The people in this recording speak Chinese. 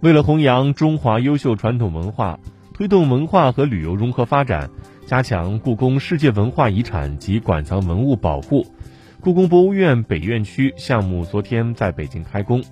为了弘扬中华优秀传统文化推动文化和旅游融合发展加强故宫世界文化遗产及馆藏文物保护故宫博物院北院区项目昨天在北京开工。